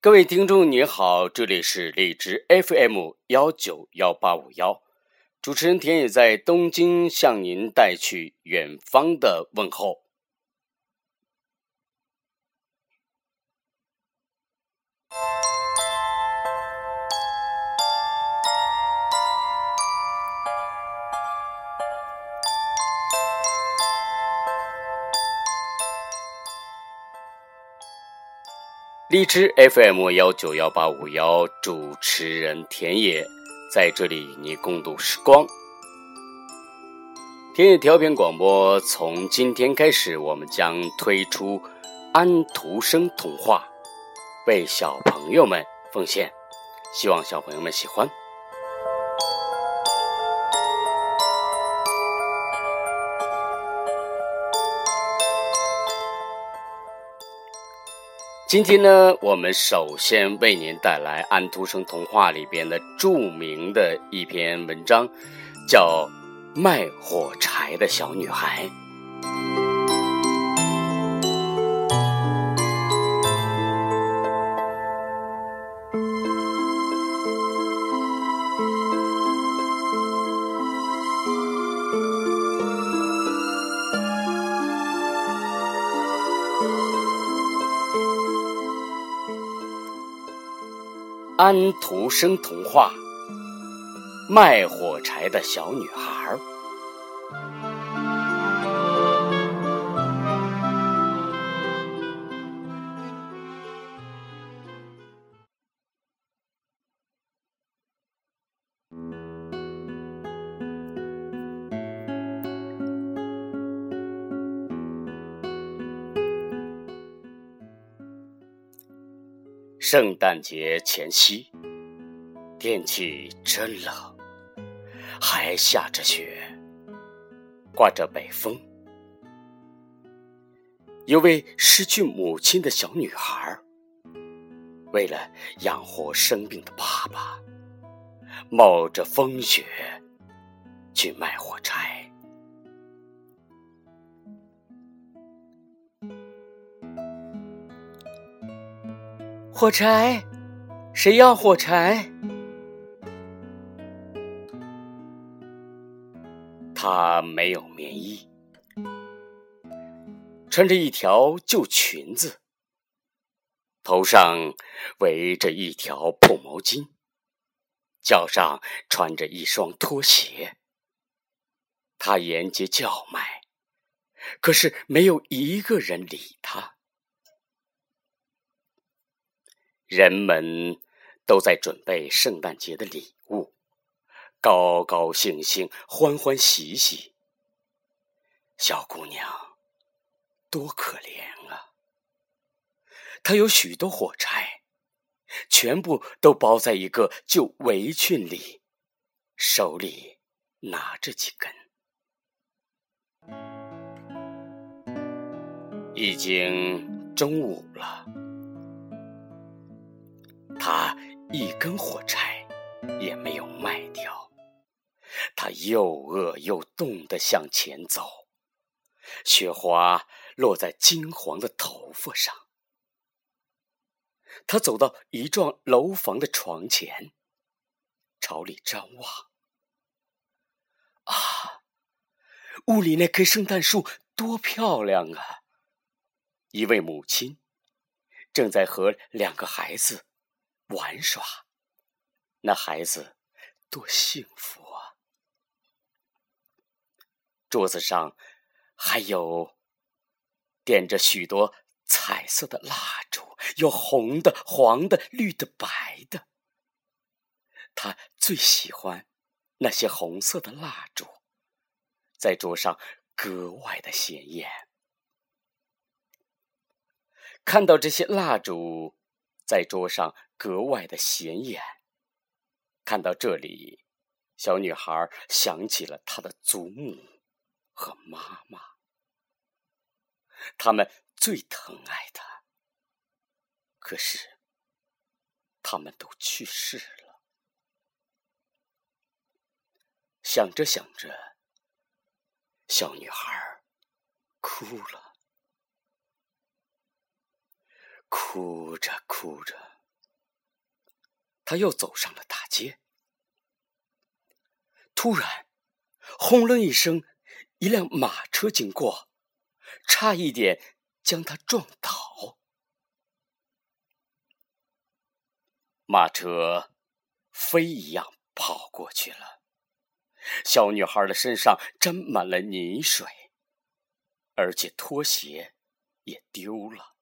各位听众你好，这里是荔枝 FM 幺九幺八五幺，主持人田野在东京向您带去远方的问候。荔枝 FM 幺九幺八五幺，主持人田野在这里与你共度时光。田野调频广播从今天开始，我们将推出安徒生童话，为小朋友们奉献，希望小朋友们喜欢。今天呢，我们首先为您带来安徒生童话里边的著名的一篇文章，叫《卖火柴的小女孩》。安徒生童话《卖火柴的小女孩》。圣诞节前夕，天气真冷，还下着雪，刮着北风。一位失去母亲的小女孩，为了养活生病的爸爸，冒着风雪去卖火柴。火柴，谁要火柴？她没有棉衣，穿着一条旧裙子，头上围着一条破毛巾，脚上穿着一双拖鞋。她沿街叫卖，可是没有一个人理她。人们都在准备圣诞节的礼物，高高兴兴，欢欢喜喜。小姑娘多可怜啊！她有许多火柴，全部都包在一个旧围裙里，手里拿着几根。已经中午了。他一根火柴也没有卖掉，他又饿又冻的向前走，雪花落在金黄的头发上。他走到一幢楼房的床前，朝里张望。啊，屋里那棵圣诞树多漂亮啊！一位母亲正在和两个孩子。玩耍，那孩子多幸福啊！桌子上还有点着许多彩色的蜡烛，有红的、黄的、绿的、白的。他最喜欢那些红色的蜡烛，在桌上格外的显眼。看到这些蜡烛。在桌上格外的显眼。看到这里，小女孩想起了她的祖母和妈妈，他们最疼爱她。可是，他们都去世了。想着想着，小女孩哭了。哭着哭着，他又走上了大街。突然，轰隆一声，一辆马车经过，差一点将他撞倒。马车飞一样跑过去了，小女孩的身上沾满了泥水，而且拖鞋也丢了。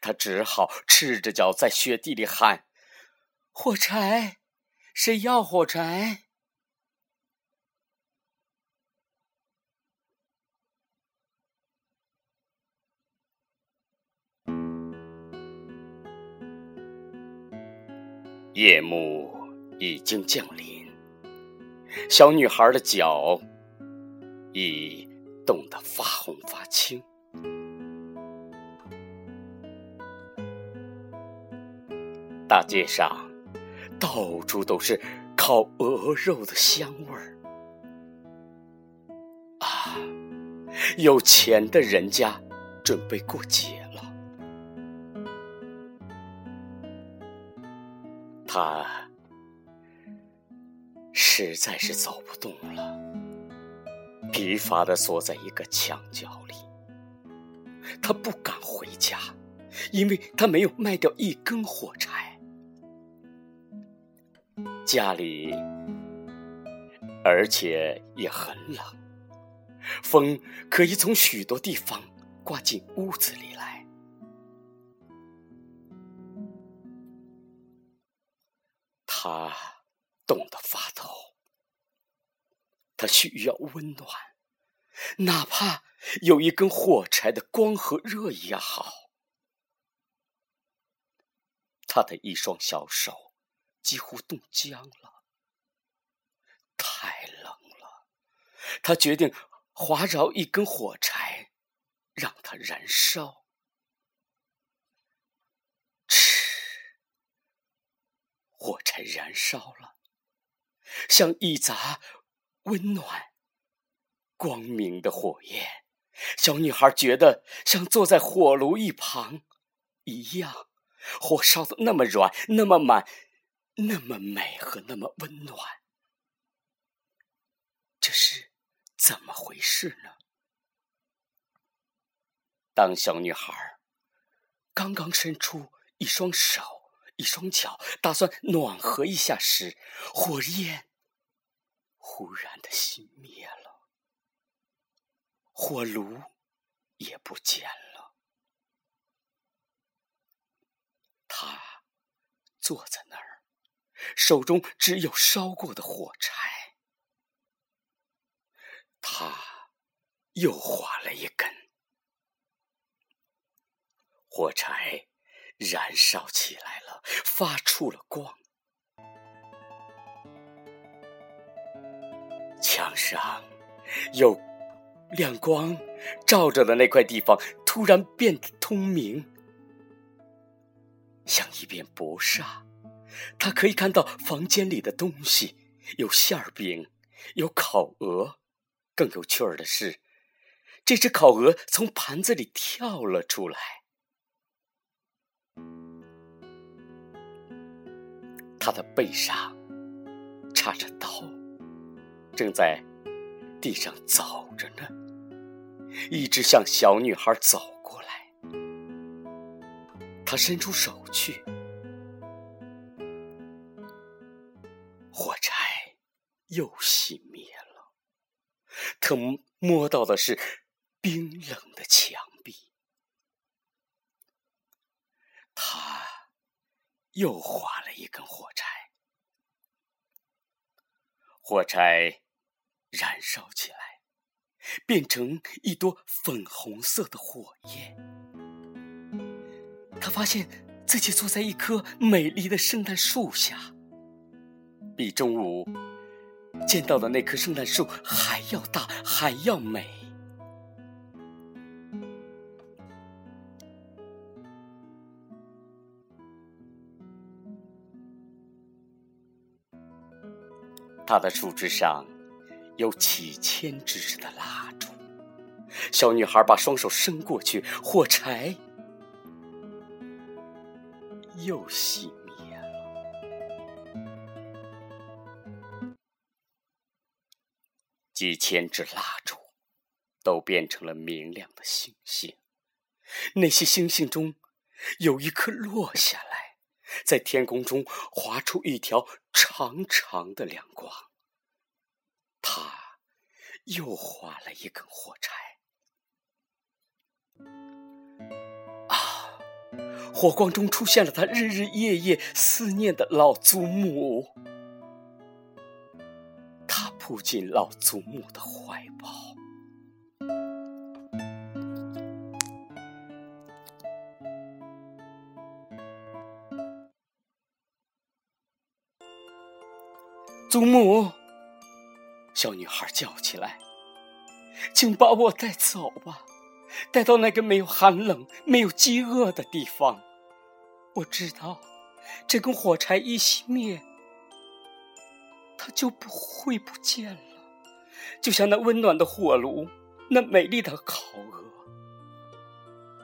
她只好赤着脚在雪地里喊：“火柴，谁要火柴？”夜幕已经降临，小女孩的脚已冻得发红发青。大街上到处都是烤鹅肉的香味儿啊！有钱的人家准备过节了。他实在是走不动了，疲乏的缩在一个墙角里。他不敢回家，因为他没有卖掉一根火柴。家里，而且也很冷，风可以从许多地方刮进屋子里来。他冻得发抖，他需要温暖，哪怕有一根火柴的光和热也好。他的一双小手。几乎冻僵了，太冷了。他决定划着一根火柴，让它燃烧。嗤，火柴燃烧了，像一杂温暖、光明的火焰。小女孩觉得像坐在火炉一旁一样，火烧的那么软，那么满。那么美和那么温暖，这是怎么回事呢？当小女孩刚刚伸出一双手、一双脚，打算暖和一下时，火焰忽然的熄灭了，火炉也不见了。她坐在那儿。手中只有烧过的火柴，他又划了一根，火柴燃烧起来了，发出了光。墙上有亮光照着的那块地方，突然变得通明，像一片薄纱。他可以看到房间里的东西，有馅儿饼，有烤鹅。更有趣儿的是，这只烤鹅从盘子里跳了出来。他的背上插着刀，正在地上走着呢，一直向小女孩走过来。他伸出手去。又熄灭了。他摸到的是冰冷的墙壁。他又划了一根火柴，火柴燃烧起来，变成一朵粉红色的火焰。他发现自己坐在一棵美丽的圣诞树下，比中午。见到的那棵圣诞树还要大，还要美。它的树枝上有几千支的蜡烛。小女孩把双手伸过去，火柴又熄几千支蜡烛都变成了明亮的星星。那些星星中，有一颗落下来，在天空中划出一条长长的亮光。他又划了一根火柴。啊！火光中出现了他日日夜夜思念的老祖母。扑进老祖母的怀抱。祖母，小女孩叫起来：“请把我带走吧，带到那个没有寒冷、没有饥饿的地方。我知道，这根火柴一熄灭，它就不会不见了，就像那温暖的火炉，那美丽的烤鹅，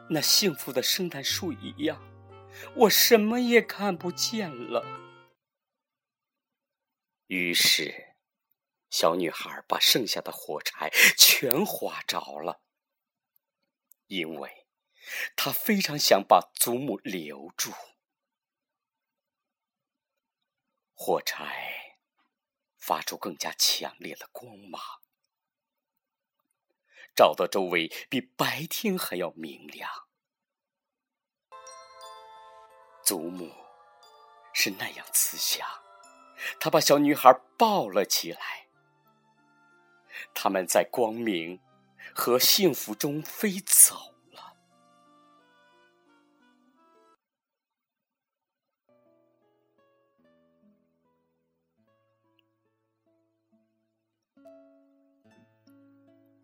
那幸福的圣诞树一样。我什么也看不见了。”于是，小女孩把剩下的火柴全划着了，因为她非常想把祖母留住。火柴发出更加强烈的光芒，照得周围比白天还要明亮。祖母是那样慈祥。她把小女孩抱了起来，他们在光明和幸福中飞走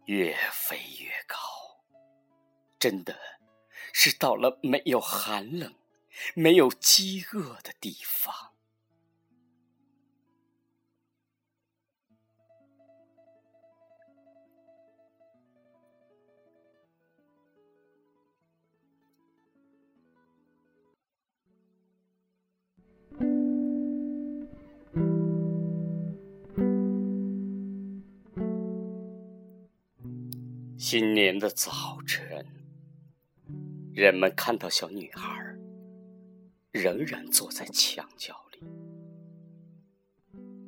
越飞越高，真的是到了没有寒冷、没有饥饿的地方。新年的早晨，人们看到小女孩仍然坐在墙角里，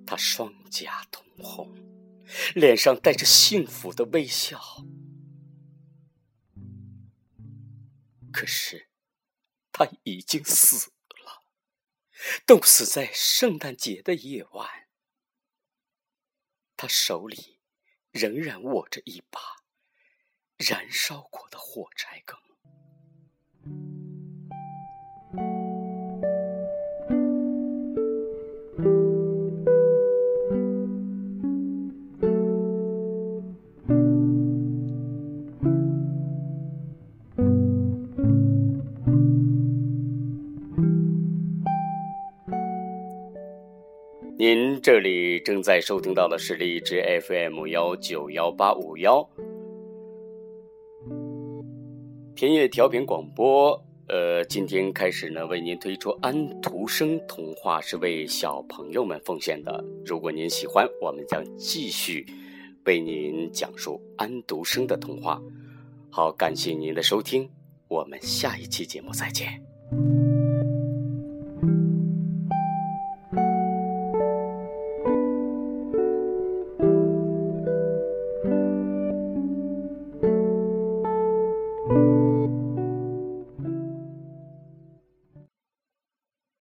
她双颊通红，脸上带着幸福的微笑。可是，她已经死了，冻死在圣诞节的夜晚。她手里仍然握着一把。燃烧过的火柴梗。您这里正在收听到的是荔枝 FM 幺九幺八五幺。田野调频广播，呃，今天开始呢，为您推出安徒生童话，是为小朋友们奉献的。如果您喜欢，我们将继续为您讲述安徒生的童话。好，感谢您的收听，我们下一期节目再见。